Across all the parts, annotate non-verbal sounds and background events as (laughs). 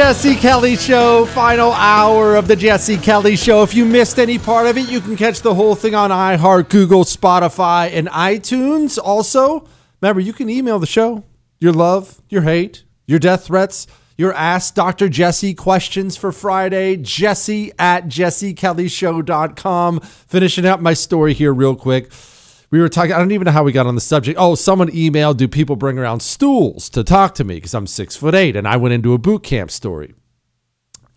Jesse Kelly Show, final hour of the Jesse Kelly Show. If you missed any part of it, you can catch the whole thing on iHeart, Google, Spotify, and iTunes. Also, remember, you can email the show your love, your hate, your death threats, your Ask Dr. Jesse questions for Friday, jesse at jessekellyshow.com. Finishing up my story here, real quick we were talking. I don't even know how we got on the subject. Oh, someone emailed. Do people bring around stools to talk to me because I'm six foot eight and I went into a boot camp story.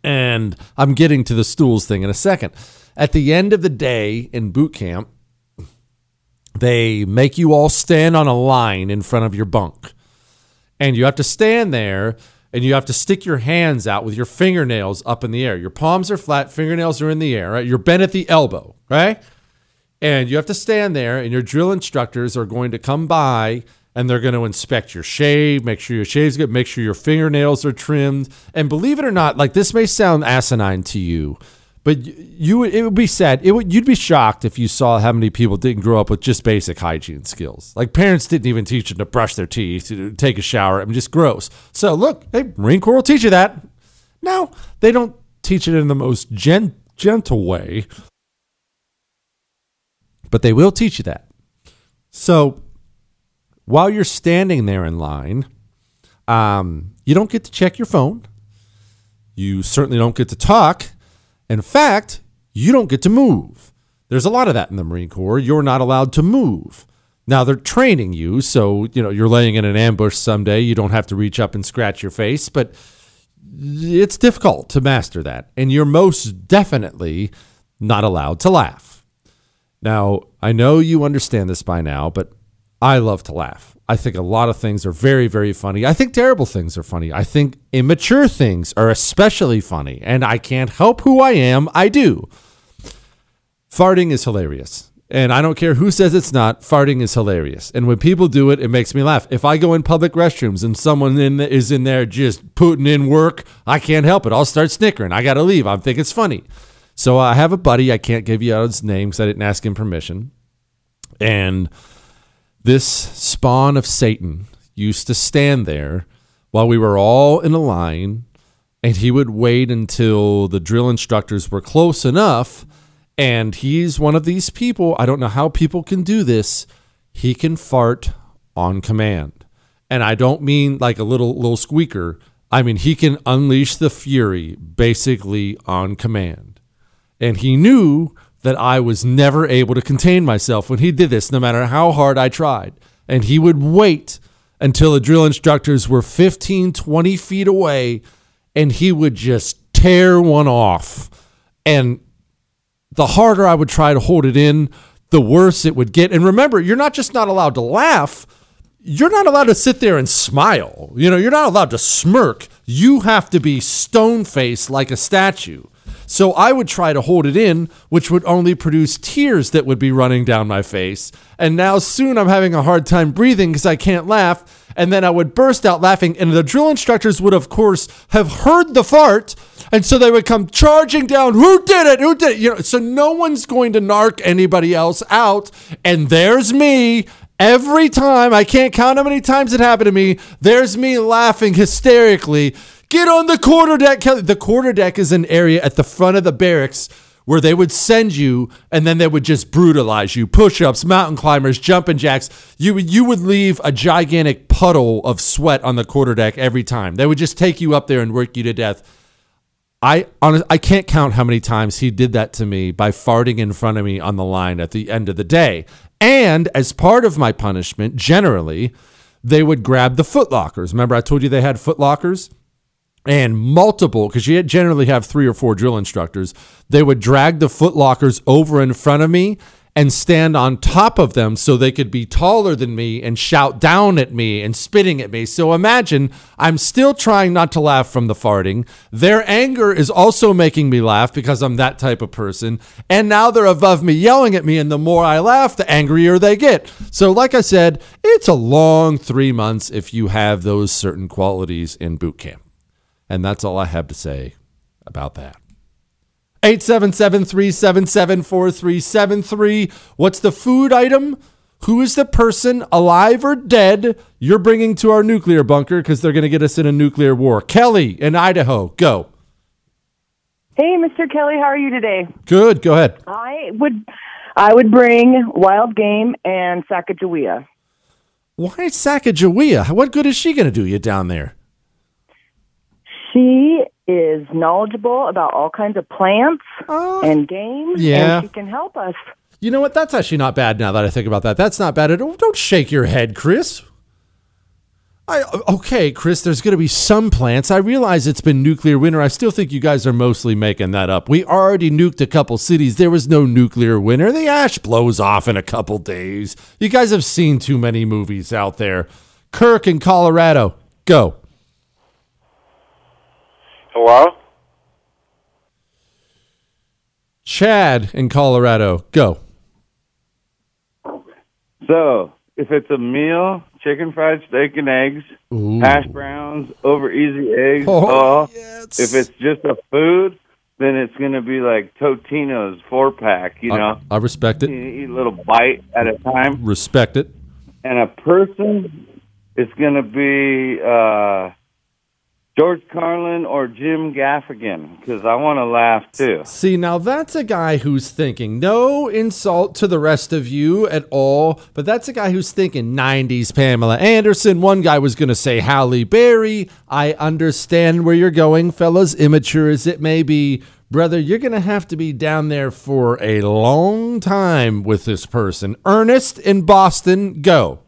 And I'm getting to the stools thing in a second. At the end of the day in boot camp, they make you all stand on a line in front of your bunk, and you have to stand there. And you have to stick your hands out with your fingernails up in the air. Your palms are flat, fingernails are in the air, right? You're bent at the elbow, right? And you have to stand there and your drill instructors are going to come by and they're going to inspect your shave, make sure your shave's good, make sure your fingernails are trimmed. And believe it or not, like this may sound asinine to you, but you it would be sad. It would you'd be shocked if you saw how many people didn't grow up with just basic hygiene skills. Like parents didn't even teach them to brush their teeth, to take a shower. I mean, just gross. So look, hey, Marine Corps will teach you that. No, they don't teach it in the most gen- gentle way but they will teach you that. So while you're standing there in line, um, you don't get to check your phone. You certainly don't get to talk. In fact, you don't get to move. There's a lot of that in the Marine Corps. You're not allowed to move. Now they're training you, so you know you're laying in an ambush someday. You don't have to reach up and scratch your face, but it's difficult to master that, and you're most definitely not allowed to laugh. Now, I know you understand this by now, but I love to laugh. I think a lot of things are very, very funny. I think terrible things are funny. I think immature things are especially funny. And I can't help who I am. I do. Farting is hilarious. And I don't care who says it's not, farting is hilarious. And when people do it, it makes me laugh. If I go in public restrooms and someone in the, is in there just putting in work, I can't help it. I'll start snickering. I got to leave. I think it's funny. So I have a buddy. I can't give you out his name because I didn't ask him permission. And this spawn of Satan used to stand there while we were all in a line, and he would wait until the drill instructors were close enough. And he's one of these people. I don't know how people can do this. He can fart on command. And I don't mean like a little little squeaker. I mean he can unleash the fury basically on command. And he knew that I was never able to contain myself when he did this, no matter how hard I tried. And he would wait until the drill instructors were 15, 20 feet away, and he would just tear one off. And the harder I would try to hold it in, the worse it would get. And remember, you're not just not allowed to laugh, you're not allowed to sit there and smile. You know, you're not allowed to smirk. You have to be stone faced like a statue. So I would try to hold it in, which would only produce tears that would be running down my face. And now soon I'm having a hard time breathing because I can't laugh. And then I would burst out laughing. And the drill instructors would, of course, have heard the fart. And so they would come charging down. Who did it? Who did it? You know, so no one's going to narc anybody else out. And there's me every time. I can't count how many times it happened to me. There's me laughing hysterically Get on the quarter deck, Kelly. The quarter deck is an area at the front of the barracks where they would send you and then they would just brutalize you. Push-ups, mountain climbers, jumping jacks. You you would leave a gigantic puddle of sweat on the quarter deck every time. They would just take you up there and work you to death. I honest, I can't count how many times he did that to me by farting in front of me on the line at the end of the day. And as part of my punishment, generally, they would grab the footlockers. Remember I told you they had footlockers? And multiple because you generally have three or four drill instructors they would drag the footlockers over in front of me and stand on top of them so they could be taller than me and shout down at me and spitting at me. So imagine i'm still trying not to laugh from the farting. Their anger is also making me laugh because i'm that type of person. And now they're above me yelling at me and the more i laugh the angrier they get. So like i said it's a long three months if you have those certain qualities in boot camp and that's all I have to say about that. 877 377 4373. What's the food item? Who is the person, alive or dead, you're bringing to our nuclear bunker because they're going to get us in a nuclear war? Kelly in Idaho, go. Hey, Mr. Kelly, how are you today? Good. Go ahead. I would, I would bring wild game and Sacagawea. Why Sacagawea? What good is she going to do you down there? She is knowledgeable about all kinds of plants Uh, and games, yeah. and she can help us. You know what? That's actually not bad now that I think about that. That's not bad at all. Don't shake your head, Chris. I okay, Chris, there's going to be some plants. I realize it's been nuclear winter. I still think you guys are mostly making that up. We already nuked a couple cities. There was no nuclear winter. The ash blows off in a couple days. You guys have seen too many movies out there. Kirk in Colorado, go. Hello? Chad in Colorado, go. So, if it's a meal, chicken fried steak and eggs, Ooh. hash browns over easy eggs. Oh, Oh, yes. if it's just a food, then it's going to be like Totino's four pack, you know? I, I respect You it. eat a little bite at a time. Respect it. And a person, it's going to be uh, George Carlin or Jim Gaffigan because I want to laugh too. See, now that's a guy who's thinking, no insult to the rest of you at all, but that's a guy who's thinking 90s Pamela Anderson. One guy was going to say Halle Berry. I understand where you're going, fellas, immature as it may be. Brother, you're going to have to be down there for a long time with this person. Ernest in Boston, go.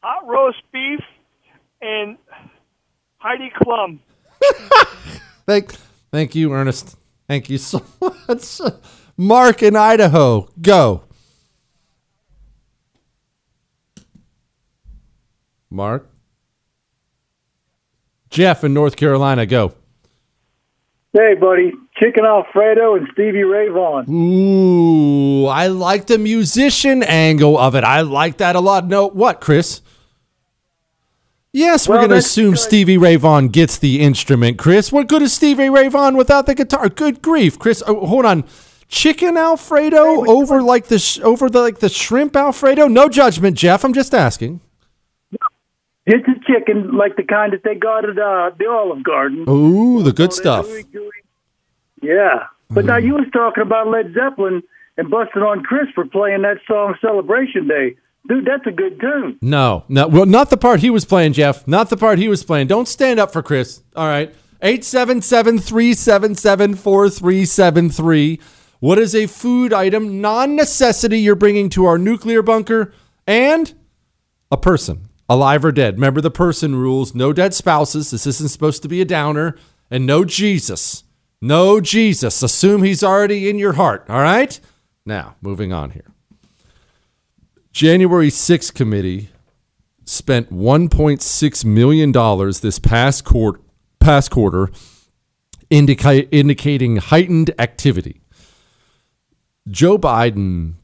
hot roast beef and Heidi Klum. (laughs) Thank, thank you, Ernest. Thank you so (laughs) much. Mark in Idaho, go. Mark. Jeff in North Carolina, go. Hey, buddy, Chicken Alfredo and Stevie Ray Vaughan. Ooh, I like the musician angle of it. I like that a lot. No, what, Chris? Yes, we're going to assume good. Stevie Ray Vaughan gets the instrument, Chris. What good is Stevie Ray Vaughan without the guitar? Good grief, Chris. Oh, hold on. Chicken Alfredo over like the sh- over the like the shrimp Alfredo? No judgment, Jeff. I'm just asking. It's a chicken like the kind that they got at uh, the Olive Garden. Ooh, the good Oh, stuff. they're gooey, gooey. Yeah, but now you was talking about Led Zeppelin and busting on Chris for playing that song Celebration Day. Dude, that's a good tune. No, no, well, not the part he was playing, Jeff. Not the part he was playing. Don't stand up for Chris. All right. 877 377 4373. What is a food item, non necessity, you're bringing to our nuclear bunker? And a person, alive or dead. Remember the person rules no dead spouses. This isn't supposed to be a downer. And no Jesus. No Jesus. Assume he's already in your heart. All right? Now, moving on here. January 6th committee spent 1.6 million dollars this past quarter, past quarter indica- indicating heightened activity. Joe Biden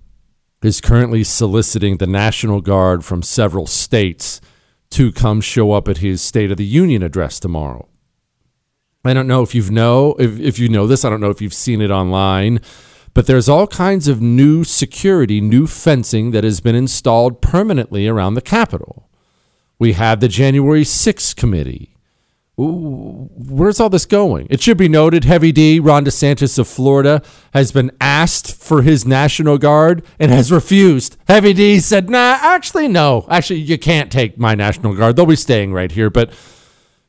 is currently soliciting the National Guard from several states to come show up at his State of the Union address tomorrow. I don't know if you've know if, if you know this. I don't know if you've seen it online, but there's all kinds of new security, new fencing that has been installed permanently around the Capitol. We have the January 6th committee. Where's all this going? It should be noted Heavy D, Ron DeSantis of Florida, has been asked for his National Guard and has refused. Heavy D said, nah, actually, no. Actually, you can't take my National Guard. They'll be staying right here. But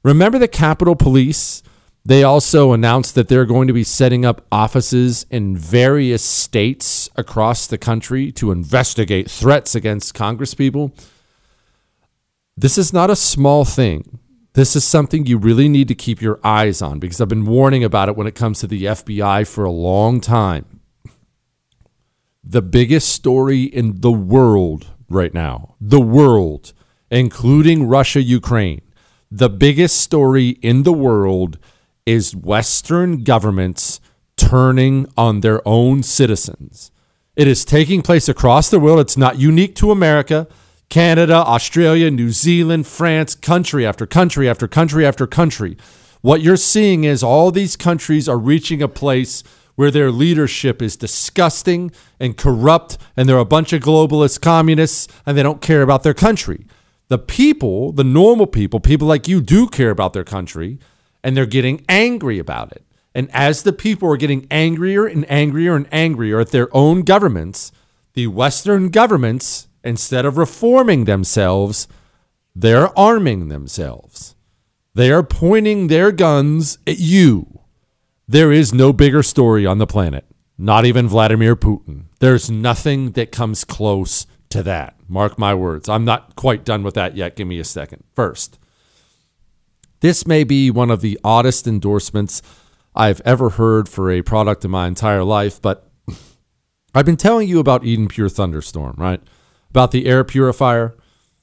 remember the Capitol Police? They also announced that they're going to be setting up offices in various states across the country to investigate threats against congresspeople. This is not a small thing. This is something you really need to keep your eyes on because I've been warning about it when it comes to the FBI for a long time. The biggest story in the world right now, the world, including Russia, Ukraine, the biggest story in the world is Western governments turning on their own citizens. It is taking place across the world. It's not unique to America. Canada, Australia, New Zealand, France, country after country after country after country. What you're seeing is all these countries are reaching a place where their leadership is disgusting and corrupt and they're a bunch of globalist communists and they don't care about their country. The people, the normal people, people like you do care about their country and they're getting angry about it. And as the people are getting angrier and angrier and angrier at their own governments, the Western governments, instead of reforming themselves, they're arming themselves. They are pointing their guns at you. There is no bigger story on the planet, not even Vladimir Putin. There's nothing that comes close to that. Mark my words. I'm not quite done with that yet. Give me a second. First, this may be one of the oddest endorsements I've ever heard for a product in my entire life, but (laughs) I've been telling you about Eden Pure Thunderstorm, right? About the air purifier,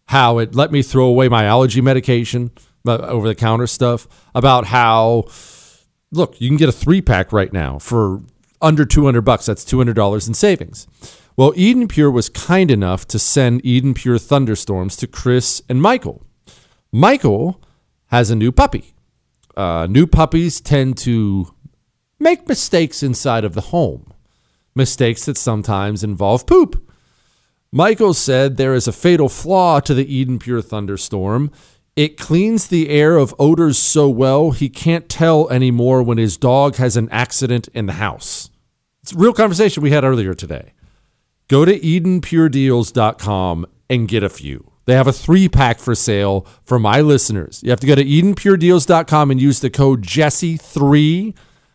how it let me throw away my allergy medication, uh, over the counter stuff, about how, look, you can get a three pack right now for under 200 bucks. That's $200 in savings. Well, Eden Pure was kind enough to send Eden Pure Thunderstorms to Chris and Michael. Michael has a new puppy. Uh, new puppies tend to make mistakes inside of the home, mistakes that sometimes involve poop. Michael said there is a fatal flaw to the Eden Pure Thunderstorm. It cleans the air of odors so well he can't tell anymore when his dog has an accident in the house. It's a real conversation we had earlier today. Go to EdenPureDeals.com and get a few. They have a three pack for sale for my listeners. You have to go to EdenPureDeals.com and use the code Jesse3.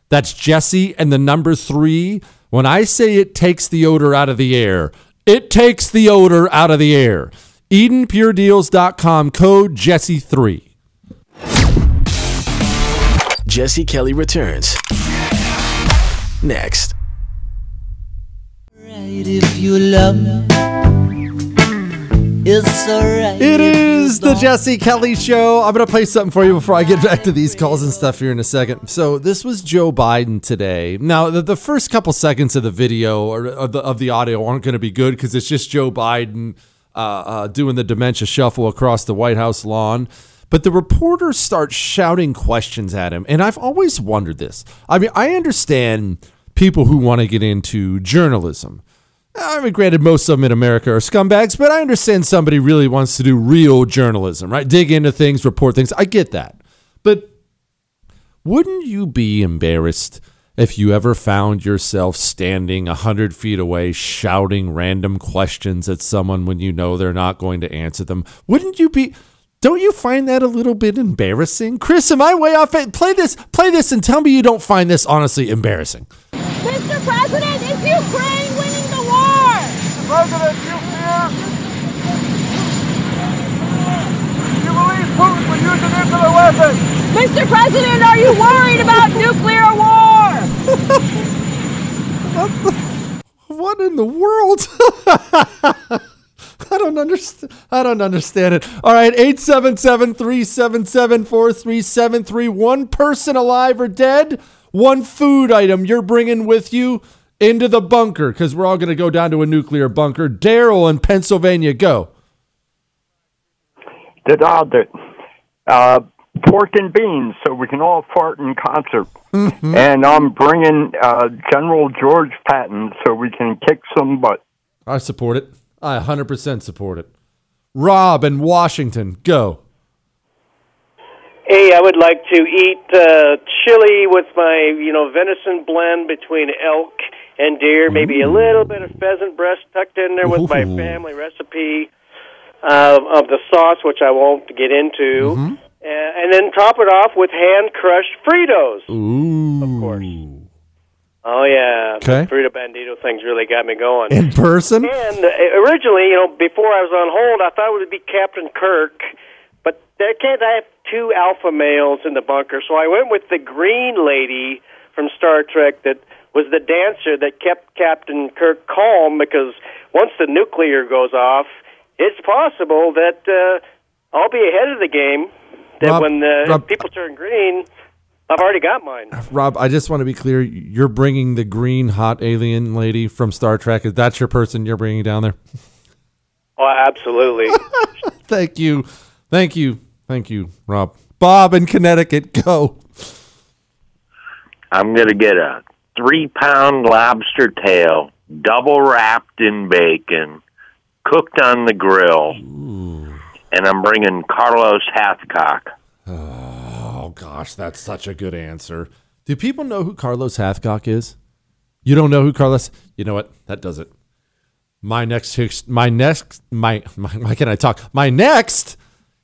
That's Jesse and the number three. When I say it takes the odor out of the air, it takes the odor out of the air. EdenPureDeals.com code Jesse3. Jesse Kelly returns. Next. If you love me, it's alright. It is the Jesse Kelly Show. I'm going to play something for you before I get back to these calls and stuff here in a second. So, this was Joe Biden today. Now, the, the first couple seconds of the video or of the, of the audio aren't going to be good because it's just Joe Biden uh, uh, doing the dementia shuffle across the White House lawn. But the reporters start shouting questions at him. And I've always wondered this. I mean, I understand people who want to get into journalism. I mean, granted, most of them in America are scumbags, but I understand somebody really wants to do real journalism, right? Dig into things, report things. I get that. But wouldn't you be embarrassed if you ever found yourself standing a hundred feet away shouting random questions at someone when you know they're not going to answer them? Wouldn't you be? Don't you find that a little bit embarrassing, Chris? Am I way off? Play this, play this, and tell me you don't find this honestly embarrassing. Mr. President, is Ukraine winning the war? President, you fear? You believe Putin will use a nuclear weapon? Mr. President, are you worried about nuclear war? (laughs) What in the world? (laughs) I don't understand. I don't understand it. All right, 877-377-4373. One person alive or dead, one food item you're bringing with you into the bunker because we're all going to go down to a nuclear bunker. Daryl in Pennsylvania, go. Did uh, the uh, pork and beans so we can all fart in concert. And I'm bringing uh, General George Patton so we can kick some butt. I support it. I 100% support it. Rob in Washington, go. Hey, I would like to eat uh, chili with my, you know, venison blend between elk and deer. Maybe a little bit of pheasant breast tucked in there with my family recipe uh, of the sauce, which I won't get into, Mm-hmm. uh, and then top it off with hand crushed Fritos. Ooh. Of course. Oh yeah, Okay. the Frito Bandito thing's really got me going. In person? And uh, originally, you know, before I was on hold, I thought it would be Captain Kirk, but there can't I have two alpha males in the bunker, so I went with the green lady from Star Trek that was the dancer that kept Captain Kirk calm because once the nuclear goes off, it's possible that uh, I'll be ahead of the game. That Rob- when the Rob- people turn green, I've already got mine. Rob, I just want to be clear. You're bringing the green hot alien lady from Star Trek. Is that your person you're bringing down there? Oh, absolutely. (laughs) Thank you. Thank you. Thank you, Rob. Bob in Connecticut, go. I'm going to get a three pound lobster tail, double wrapped in bacon, cooked on the grill. And I'm bringing Carlos Hathcock. Oh gosh, that's such a good answer. Do people know who Carlos Hathcock is? You don't know who Carlos? You know what? That does it. My next, my next, my, my why can I talk? My next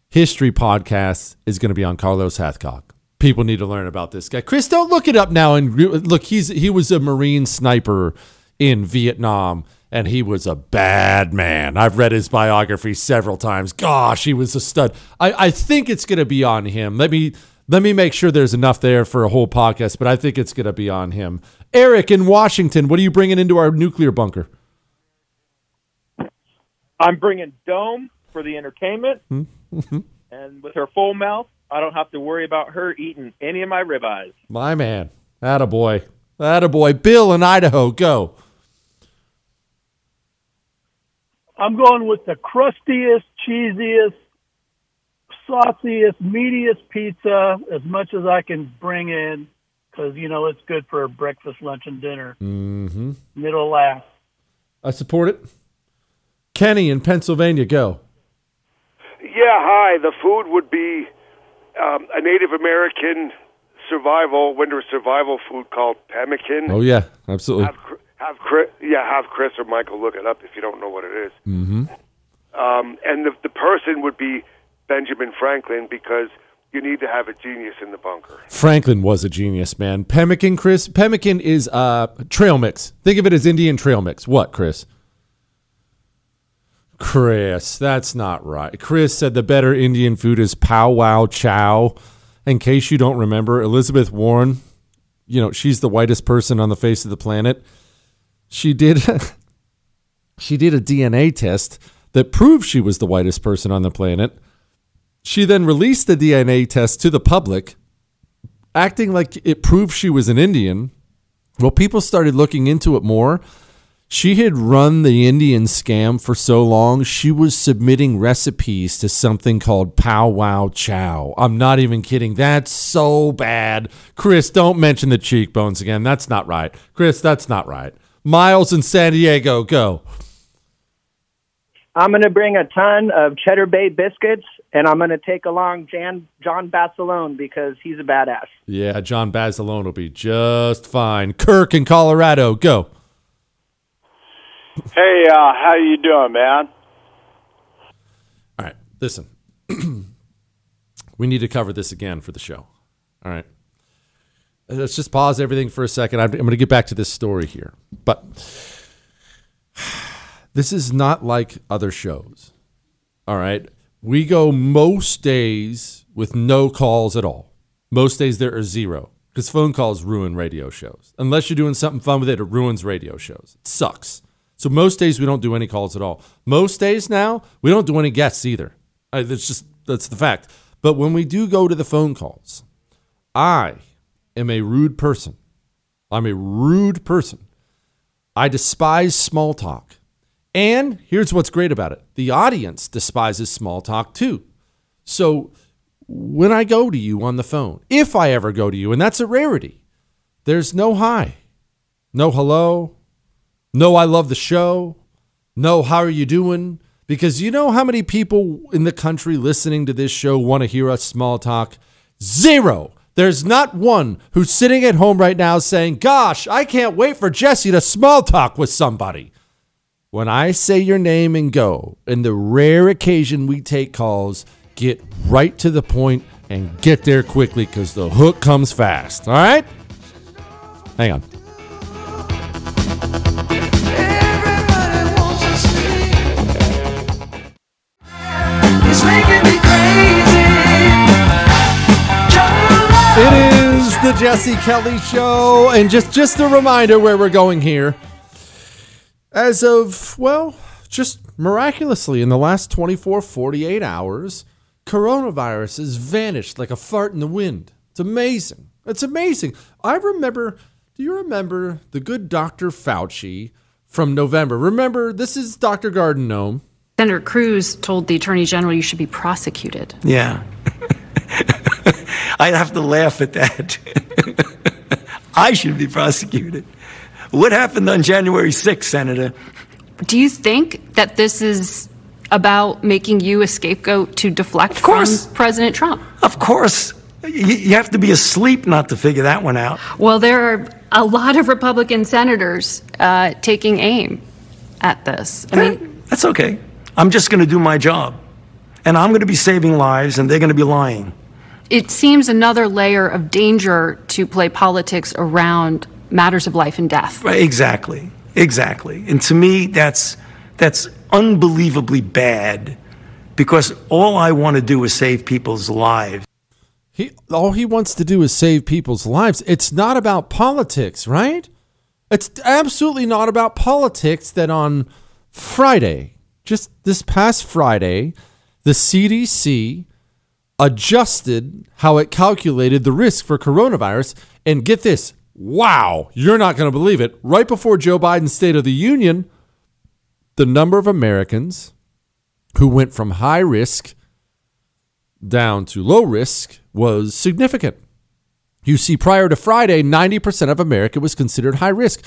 history podcast is going to be on Carlos Hathcock. People need to learn about this guy. Chris, don't look it up now. And look, he's he was a Marine sniper in Vietnam, and he was a bad man. I've read his biography several times. Gosh, he was a stud. I, I think it's going to be on him. Let me let me make sure there's enough there for a whole podcast, but I think it's going to be on him. Eric in Washington, what are you bringing into our nuclear bunker? I'm bringing Dome for the entertainment, Hmm? (laughs) and with her full mouth, I don't have to worry about her eating any of my ribeyes. My man. Attaboy. Attaboy. Bill in Idaho, go. I'm going with the crustiest, cheesiest, sauciest, meatiest pizza as much as I can bring in because, you know, it's good for breakfast, lunch, and dinner. Mm-hmm. And it'll last. I support it. Kenny in Pennsylvania, go. Yeah, hi. The food would be um, a Native American survival, winter survival food called pemmican. Oh, yeah, absolutely. Have, have Chris, yeah, have Chris or Michael look it up if you don't know what it is. Mm-hmm. Um, and the, the person would be Benjamin Franklin because you need to have a genius in the bunker. Franklin was a genius, man. Pemmican, Chris. Pemmican is uh, trail mix. Think of it as Indian trail mix. What, Chris? Chris, that's not right. Chris said the better Indian food is pow wow chow. In case you don't remember, Elizabeth Warren, you know, she's the whitest person on the face of the planet. She did (laughs) she did a DNA test that proved she was the whitest person on the planet. She then released the DNA test to the public, acting like it proved she was an Indian. Well, people started looking into it more. She had run the Indian scam for so long, she was submitting recipes to something called Pow Wow Chow. I'm not even kidding. That's so bad. Chris, don't mention the cheekbones again. That's not right. Chris, that's not right. Miles in San Diego, go. I'm going to bring a ton of Cheddar Bay biscuits, and I'm going to take along Jan, John Basilone because he's a badass. Yeah, John Basilone will be just fine. Kirk in Colorado, go. Hey, uh, how you doing, man? All right, listen. (clears throat) we need to cover this again for the show. All right. Let's just pause everything for a second. I'm, going to get back to this story here. But (sighs) this is not like other shows. All right. We go most days with no calls at all. Most days there are zero because phone calls ruin radio shows. Unless you're doing something fun with it, it ruins radio shows. It sucks. So most days we don't do any calls at all. Most days now we don't do any guests either. That's just that's the fact. But when we do go to the phone calls, I am a rude person. I'm a rude person. I despise small talk. And here's what's great about it the audience despises small talk too. So when I go to you on the phone, if I ever go to you, and that's a rarity, there's no hi, no hello, no I love the show, no how are you doing? Because you know how many people in the country listening to this show want to hear us small talk? Zero. There's not one who's sitting at home right now saying, Gosh, I can't wait for Jesse to small talk with somebody. When I say your name and go, and the rare occasion we take calls, get right to the point and get there quickly because the hook comes fast. All right? Hang on. Jesse Kelly Show, and just just a reminder where we're going here. As of well, just miraculously in the last 24, 48 hours, coronavirus has vanished like a fart in the wind. It's amazing. It's amazing. I remember. Do you remember the good Dr. Fauci from November? Remember, this is Dr. Garden Gnome. Senator Cruz told the Attorney General you should be prosecuted. Yeah. (laughs) (laughs) I'd have to laugh at that. (laughs) I should be prosecuted. What happened on January 6th, Senator? Do you think that this is about making you a scapegoat to deflect Of course. from President Trump? Of course. You, have to be asleep not to figure that one out. Well, there are a lot of Republican senators uh, taking aim at this. I mean, That's okay. I'm just going to do my job. And I'm going to be saving lives, and they're going to be lying. It seems another layer of danger to play politics around matters of life and death. Right, Exactly. Exactly. And to me, that's that's unbelievably bad because all I want to do is save people's lives. He all he wants to do is save people's lives. It's not about politics, right? It's absolutely not about politics that on Friday, just this past Friday, the CDC adjusted how it calculated the risk for coronavirus and get this. Wow, you're not going to believe it. Right before Joe Biden's State of the Union, the number of Americans who went from high risk down to low risk was significant. You see, prior to Friday, 90% of America was considered high risk.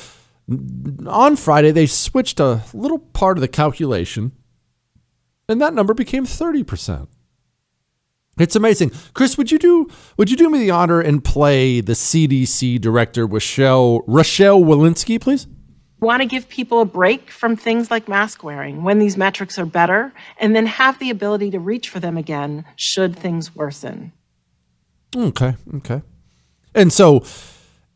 On Friday, they switched a little part of the calculation, and that number became 30%. It's amazing. Chris, would you do would you do me the honor and play the CDC director Rochelle Rochelle Walensky, please? want to give people a break from things like mask wearing when these metrics are better, and then have the ability to reach for them again should things worsen. Okay, okay. And so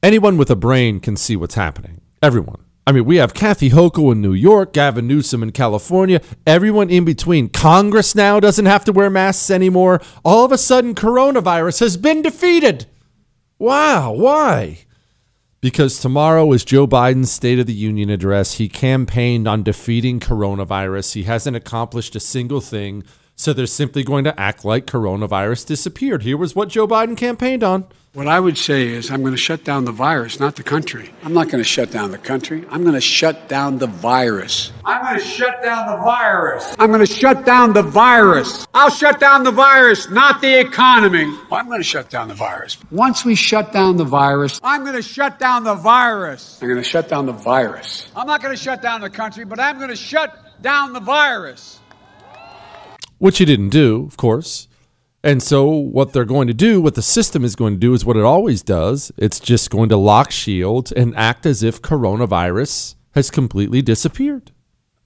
anyone with a brain can see what's happening. Everyone. I mean, we have Kathy Hochul in New York, Gavin Newsom in California, everyone in between. Congress now doesn't have to wear masks anymore. All of a sudden, coronavirus has been defeated. Wow, why? Because tomorrow is Joe Biden's State of the Union address. He campaigned on defeating coronavirus. He hasn't accomplished a single thing. So they're simply going to act like coronavirus disappeared. Here was what Joe Biden campaigned on. What I would say is, I'm going to shut down the virus, not the country. I'm not going to shut down the country. I'm going to shut down the virus. I'm going to shut down the virus. I'm going to shut down the virus. I'll shut down the virus, not the economy. I'm going to shut down the virus. Once we shut down the virus, I'm going to shut down the virus. I'm going to shut down the virus. I'm not going to shut down the country, but I'm going to shut down the virus. which he didn't do, of course. And so, what they're going to do, what the system is going to do, is what it always does. It's just going to lock shield and act as if coronavirus has completely disappeared.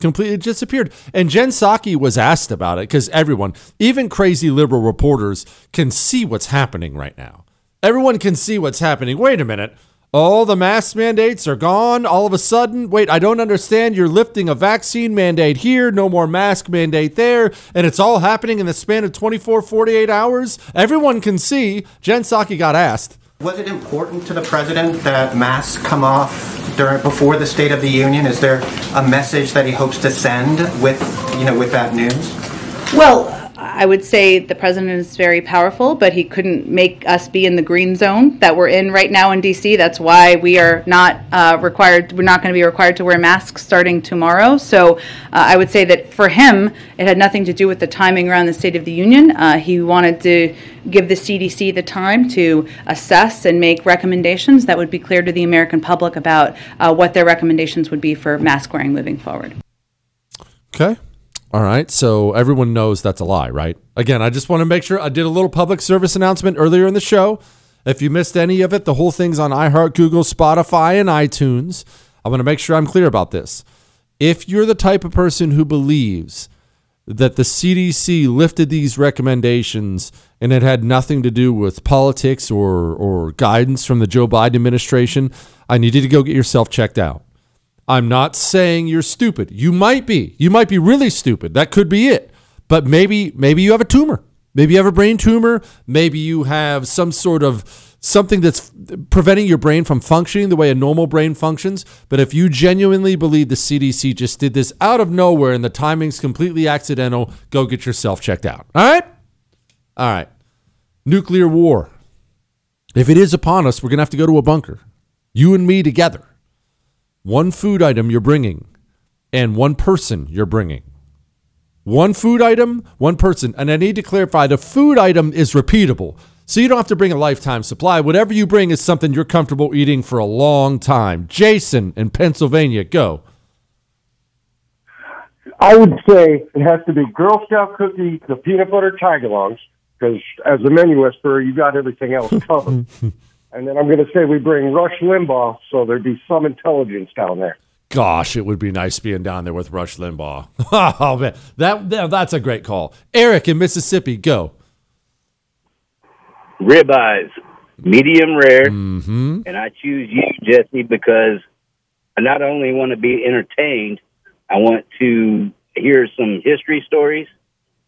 Completely disappeared. And Jen Psaki was asked about it because everyone, even crazy liberal reporters, can see what's happening right now. Everyone can see what's happening. Wait a minute. All the mask mandates are gone all of a sudden. Wait, I don't understand. You're lifting a vaccine mandate here, no more mask mandate there, and it's all happening in the span of 24, 48 hours. Everyone can see. Jen Psaki got asked. Was it important to the president that masks come off during before the State of the Union? Is there a message that he hopes to send with you know with that news? Well, I would say the president is very powerful, but he couldn't make us be in the green zone that we're in right now in DC. That's why we are not uh, required. We're not going to be required to wear masks starting tomorrow. So uh, I would say that for him, it had nothing to do with the timing around the State of the Union. Uh, he wanted to give the CDC the time to assess and make recommendations that would be clear to the American public about uh, what their recommendations would be for mask wearing moving forward. Okay. All right. So everyone knows that's a lie, right? Again, I just want to make sure I did a little public service announcement earlier in the show. If you missed any of it, the whole thing's on iHeart, Google, Spotify, and iTunes. I want to make sure I'm clear about this. If you're the type of person who believes that the CDC lifted these recommendations and it had nothing to do with politics or, or guidance from the Joe Biden administration, I need you to go get yourself checked out. I'm not saying you're stupid. You might be. You might be really stupid. That could be it. But maybe maybe you have a tumor. Maybe you have a brain tumor. Maybe you have some sort of something that's preventing your brain from functioning the way a normal brain functions. But if you genuinely believe the CDC just did this out of nowhere and the timing's completely accidental, go get yourself checked out. All right? All right. Nuclear war. If it is upon us, we're going to have to go to a bunker. You and me together one food item you're bringing and one person you're bringing. One food item, one person. And I need to clarify the food item is repeatable. So you don't have to bring a lifetime supply. Whatever you bring is something you're comfortable eating for a long time. Jason in Pennsylvania, go. I would say it has to be Girl Scout cookie, the peanut butter tagalongs, because as a menu whisperer, you got everything else covered. (laughs) and then I'm going to say we bring Rush Limbaugh, so there'd be some intelligence down there. Gosh, it would be nice being down there with Rush Limbaugh. (laughs) oh man, that, that that's a great call. Eric in Mississippi, go. ribeyes, medium rare, Mm-hmm. and I choose you, Jesse, because I not only want to be entertained, I want to hear some history stories,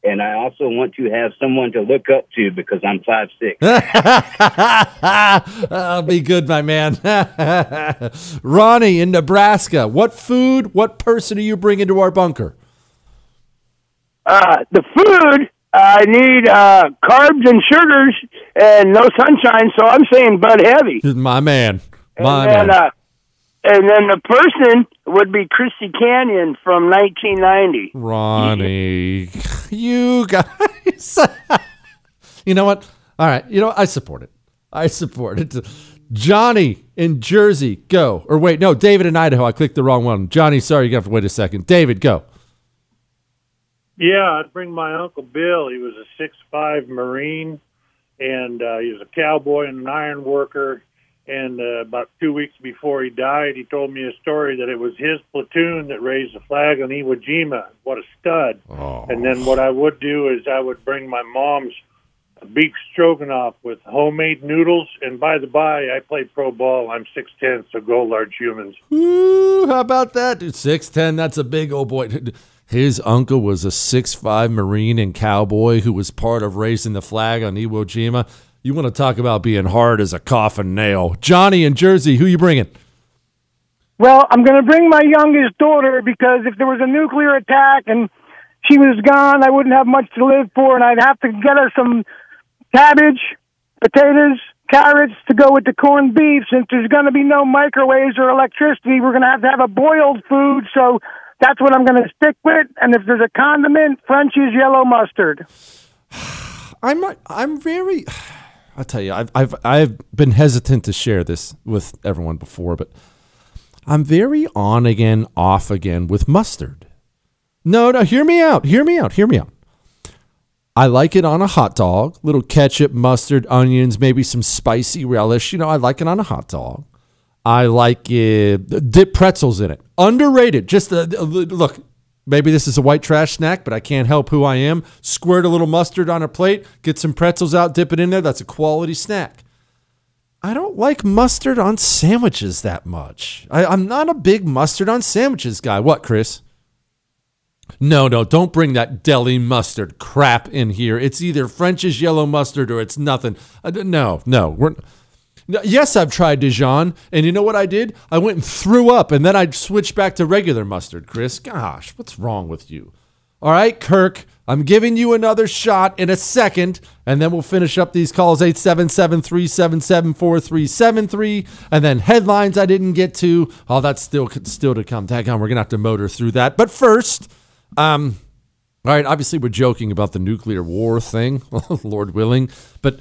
and I also want to have someone to look up to because I'm five six. (laughs) I'll be good, my man. (laughs) Ronnie in Nebraska, what food, what person are you bringing to our bunker? Uh, the food, I need uh, carbs and sugars and no sunshine, so I'm saying Bud Heavy. My man. My and, man. uh, and then the person would be Christy Canyon from 1990. Ronnie, you guys. (laughs) you know what? All right. You know what? I support it. I support it. Johnny in Jersey, go. Or wait, no, David in Idaho. I clicked the wrong one. Johnny, sorry, you have to wait a second. David, go. Yeah, I'd bring my uncle Bill. He was a six five Marine, and uh, he was a cowboy and an iron worker. And uh, about two weeks before he died, he told me a story that it was his platoon that raised the flag on Iwo Jima. What a stud! And then what I would do is I would bring my mom's beef stroganoff with homemade noodles. And by the by, I play pro ball. I'm six ten, so go large humans. Ooh, how about that? Dude, 6'10, that's a big old boy. His uncle was a six five Marine and cowboy who was part of raising the flag on Iwo Jima. You want to talk about being hard as a coffin nail. Johnny in Jersey, who you bringing? Well, I'm going to bring my youngest daughter because if there was a nuclear attack and she was gone, I wouldn't have much to live for, and I'd have to get her some cabbage, potatoes, carrots to go with the corned beef. Since there's going to be no microwaves or electricity, we're going to have to have a boiled food. So that's what I'm going to stick with. And if there's a condiment, French's yellow mustard. (sighs) I'm I'm very. I'll tell you, I've I've I've been hesitant to share this with everyone before, but I'm very on again, off again with mustard. No, no, hear me out. Hear me out. Hear me out. I like it on a hot dog, little ketchup, mustard, onions, maybe some spicy relish. You know, I like it on a hot dog. I like it, dip pretzels in it. Underrated. Just uh, look, maybe this is a white trash snack, but I can't help who I am. Squirt a little mustard on a plate, get some pretzels out, dip it in there. That's a quality snack. I don't like mustard on sandwiches that much. I, I'm not a big mustard on sandwiches guy. What, Chris? No, no, don't bring that deli mustard crap in here. It's either French's yellow mustard or it's nothing. Uh, no, no, we're. Yes, I've tried Dijon, and you know what I did? I went and threw up, and then I switched back to regular mustard. Chris, gosh, what's wrong with you? All right, Kirk, I'm giving you another shot in a second, and then we'll finish up these calls 877 377 4373. And then headlines I didn't get to. Oh, that's still still to come. Tag on, we're going to have to motor through that. But first, um, all right, obviously we're joking about the nuclear war thing, (laughs) Lord willing, but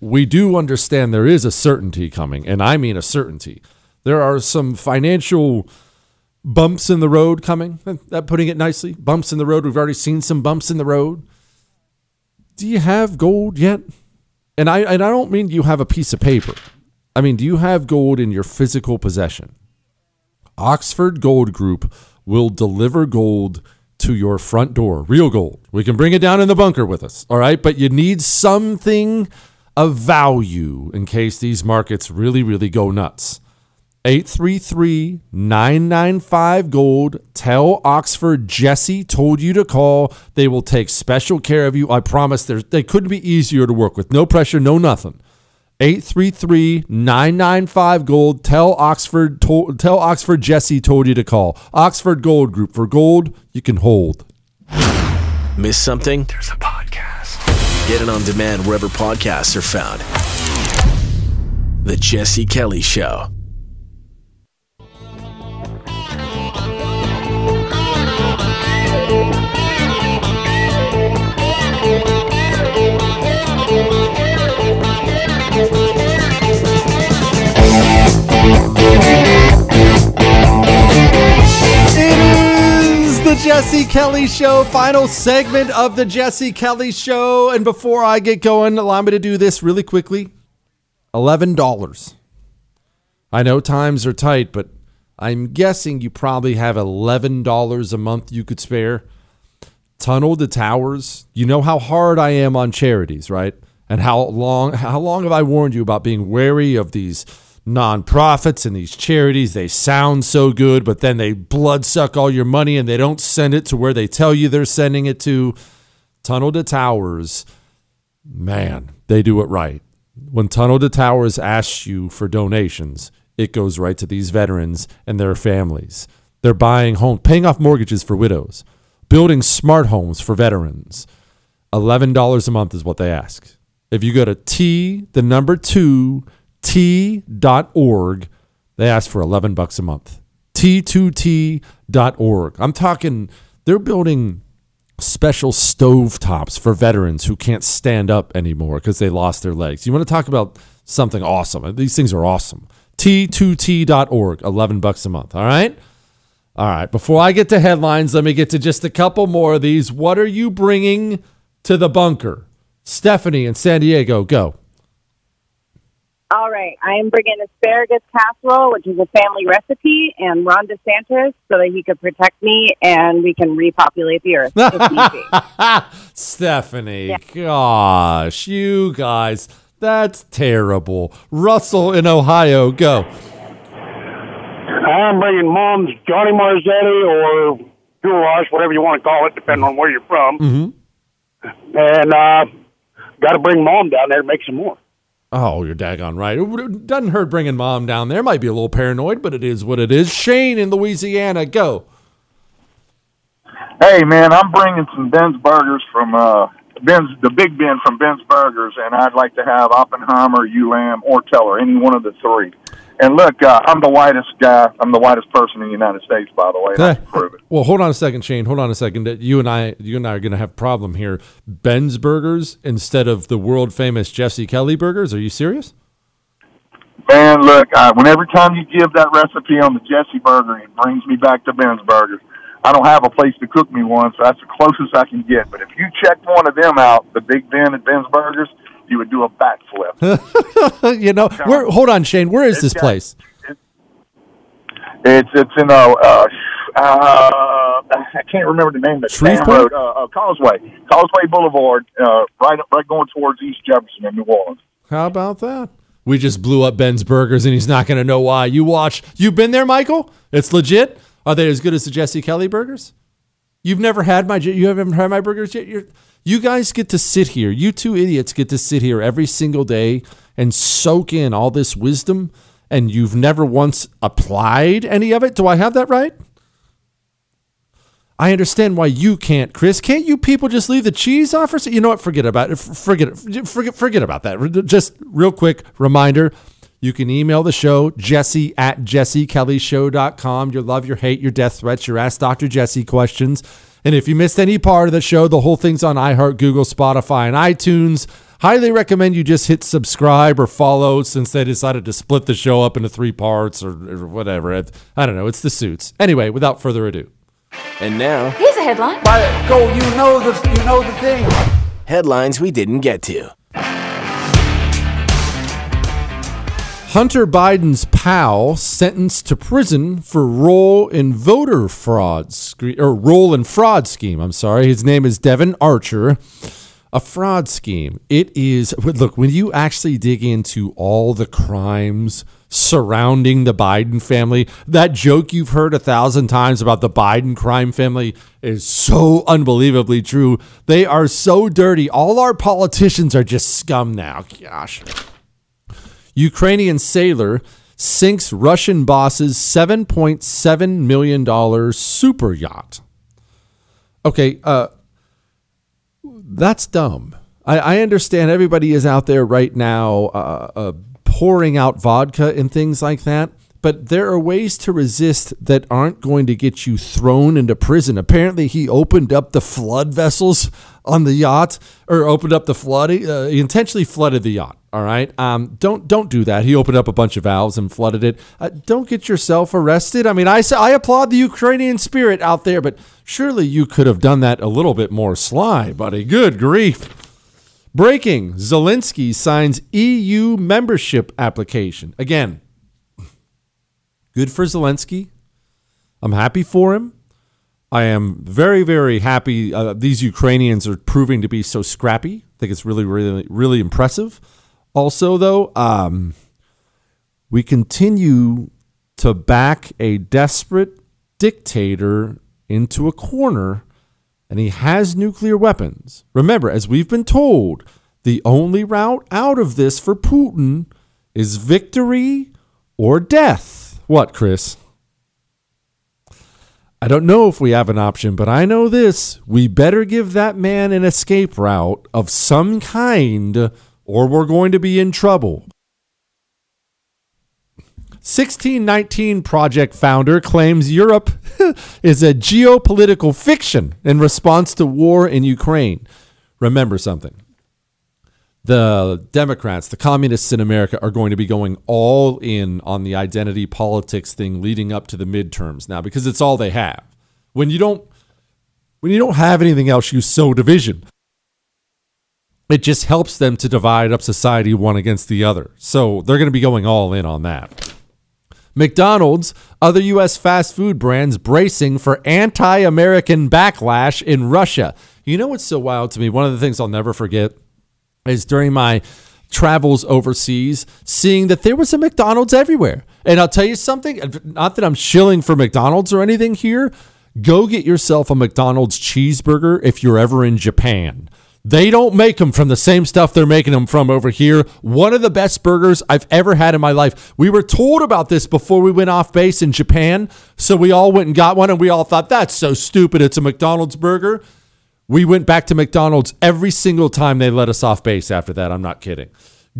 we do understand there is a certainty coming, and I mean a certainty. There are some financial bumps in the road coming. (laughs) That putting it nicely, bumps in the road. We've already seen some bumps in the road. Do you have gold yet? And I and I don't mean you have a piece of paper. I mean, do you have gold in your physical possession? Oxford Gold Group will deliver gold to your front door. Real gold. We can bring it down in the bunker with us. All right. But you need something of value in case these markets really, really go nuts. 833 995 Gold. Tell Oxford Jesse told you to call. They will take special care of you. I promise there's- they couldn't be easier to work with. No pressure, no nothing. 833 995 Gold. Tell Oxford, to, tell Oxford Jesse told you to call. Oxford Gold Group. For gold, you can hold. Miss something? There's a podcast. Get it on demand wherever podcasts are found. The Jesse Kelly Show. Jesse Kelly Show, final segment of the Jesse Kelly Show. And before I get going, allow me to do this really quickly $11. I know times are tight, but I'm guessing you probably have $11 a month you could spare. Tunnel to Towers. You know how hard I am on charities, right? And how long how long have I warned you about being wary of these nonprofits and these charities? They sound so good, but then they bloodsuck all your money and they don't send it to where they tell you they're sending it to. Tunnel to Towers. Man, they do it right. When Tunnel to Towers asks you for donations, it goes right to these veterans and their families. They're buying homes, paying off mortgages for widows, building smart homes for veterans. $11 a month is what they ask. If you go to T, the number two, T.org, they ask for 11 bucks a month. T2T.org. I'm talking, they're building special stove tops for veterans who can't stand up anymore because they lost their legs. You want to talk about something awesome? These things are awesome. T2T.org, 11 bucks a month. All right. All right. Before I get to headlines, let me get to just a couple more of these. What are you bringing to the bunker? Stephanie in San Diego, go. All right, I am bringing asparagus casserole, which is a family recipe, and Ron DeSantis so that he could protect me and we can repopulate the earth. (laughs) Stephanie, yeah. gosh, you guys, that's terrible. Russell in Ohio, go. I'm bringing mom's Johnny Marzetti or goulash, whatever you want to call it, depending on where you're from. Mm-hmm. And uh, got to bring mom down there to make some more. Oh, you're daggone right. It doesn't hurt bringing mom down there. Might be a little paranoid, but it is what it is. Shane in Louisiana, go. Hey, man, I'm bringing some Ben's Burgers from uh, Ben's, the Big Ben from Ben's Burgers, and I'd like to have Oppenheimer, Ulam, or Teller, any one of the three. And look, uh, I'm the whitest guy. I'm the whitest person in the United States, by the way. Prove it. Well, hold on a second, Shane. Hold on a second. You and I, you and I are going to have a problem here. Ben's Burgers instead of the world famous Jesse Kelly Burgers. Are you serious? Man, look, uh, when every time you give that recipe on the Jesse Burger, it brings me back to Ben's Burgers. I don't have a place to cook me one, so that's the closest I can get. But if you check one of them out, the Big Ben at Ben's Burgers, you would do a backflip. (laughs) you know, where, hold on, Shane. Where is this got, place? It's it's in a uh, uh, I can't remember the name of the Road, uh, uh, Causeway, Causeway Boulevard, uh, right right going towards East Jefferson in New Orleans. How about that? We just blew up Ben's Burgers, and he's not going to know why. You watch. You've been there, Michael. It's legit. Are they as good as the Jesse Kelly burgers? You've never had my. You haven't had my burgers yet. You're, you guys get to sit here. You two idiots get to sit here every single day and soak in all this wisdom, and you've never once applied any of it. Do I have that right? I understand why you can't, Chris. Can't you people just leave the cheese off? Or you know what? Forget about it. Forget it. Forget, forget about that. Just real quick reminder. You can email the show, jesse at jessekellyshow.com. Your love, your hate, your death threats, your Ask Dr. Jesse questions. And if you missed any part of the show, the whole thing's on iHeart, Google, Spotify, and iTunes. Highly recommend you just hit subscribe or follow since they decided to split the show up into three parts or, or whatever. I don't know. It's the suits. Anyway, without further ado. And now, here's a headline. By go, you know the you know the thing. Headlines we didn't get to. Hunter Biden's pal sentenced to prison for role in voter fraud or role in fraud scheme. I'm sorry. His name is Devon Archer. A fraud scheme. It is look, when you actually dig into all the crimes surrounding the Biden family, that joke you've heard a thousand times about the Biden crime family is so unbelievably true. They are so dirty. All our politicians are just scum now. Gosh. Ukrainian sailor sinks Russian boss's $7.7 million super yacht. Okay, uh, that's dumb. I, I, understand everybody is out there right now uh, uh, pouring out vodka and things like that, but there are ways to resist that aren't going to get you thrown into prison. Apparently, he opened up the flood vessels on the yacht or opened up the flood. Uh, he intentionally flooded the yacht. All right, um, don't don't do that. He opened up a bunch of valves and flooded it. Uh, don't get yourself arrested. I mean, I I applaud the Ukrainian spirit out there, but surely you could have done that a little bit more sly, buddy. Good grief. Breaking: Zelensky signs EU membership application again. Good for Zelensky. I'm happy for him. I am very, very happy. Uh, these Ukrainians are proving to be so scrappy. I think it's really, really, really impressive. Also, though, um, we continue to back a desperate dictator into a corner, and he has nuclear weapons. Remember, as we've been told, the only route out of this for Putin is victory or death. What, Chris? I don't know if we have an option, but I know this. We better give that man an escape route of some kind, or we're going to be in trouble. 1619 Project founder claims Europe (laughs) is a geopolitical fiction in response to war in Ukraine. Remember something the Democrats, the communists in America are going to be going all in on the identity politics thing leading up to the midterms now because it's all they have. When you don't when you don't have anything else, you sow division. It just helps them to divide up society one against the other. So they're going to be going all in on that. McDonald's, other U.S. fast food brands bracing for anti American backlash in Russia. You know what's so wild to me? One of the things I'll never forget is during my travels overseas, seeing that there was a McDonald's everywhere. And I'll tell you something, not that I'm shilling for McDonald's or anything here. Go get yourself a McDonald's cheeseburger if you're ever in Japan. They don't make them from the same stuff they're making them from over here. One of the best burgers I've ever had in my life. We were told about this before we went off base in Japan. So we all went and got one and we all thought, that's so stupid. It's a McDonald's burger. We went back to McDonald's every single time they let us off base after that. I'm not kidding.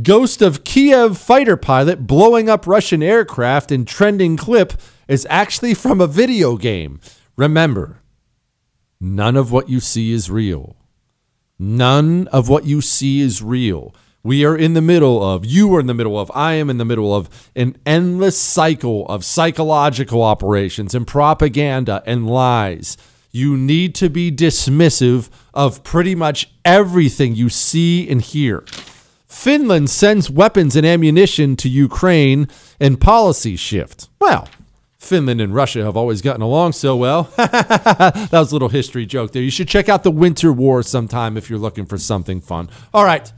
Ghost of Kiev fighter pilot blowing up Russian aircraft in trending clip is actually from a video game. Remember, none of what you see is real. None of what you see is real. We are in the middle of, you are in the middle of, I am in the middle of an endless cycle of psychological operations and propaganda and lies you need to be dismissive of pretty much everything you see and hear. Finland sends weapons and ammunition to Ukraine and policy shift. Well, Finland and Russia have always gotten along so well. (laughs) that was a little history joke there. You should check out the Winter War sometime if you're looking for something fun. All right.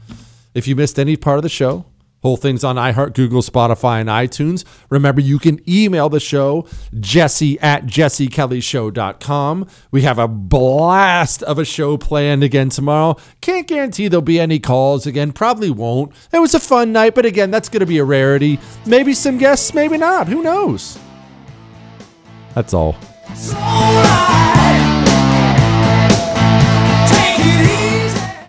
If you missed any part of the show, Whole things on iHeart, Google, Spotify, and iTunes. Remember, you can email the show, jesse at jessekellyshow.com. We have a blast of a show planned again tomorrow. Can't guarantee there'll be any calls again. Probably won't. It was a fun night, but again, that's going to be a rarity. Maybe some guests, maybe not. Who knows? Als Sau. So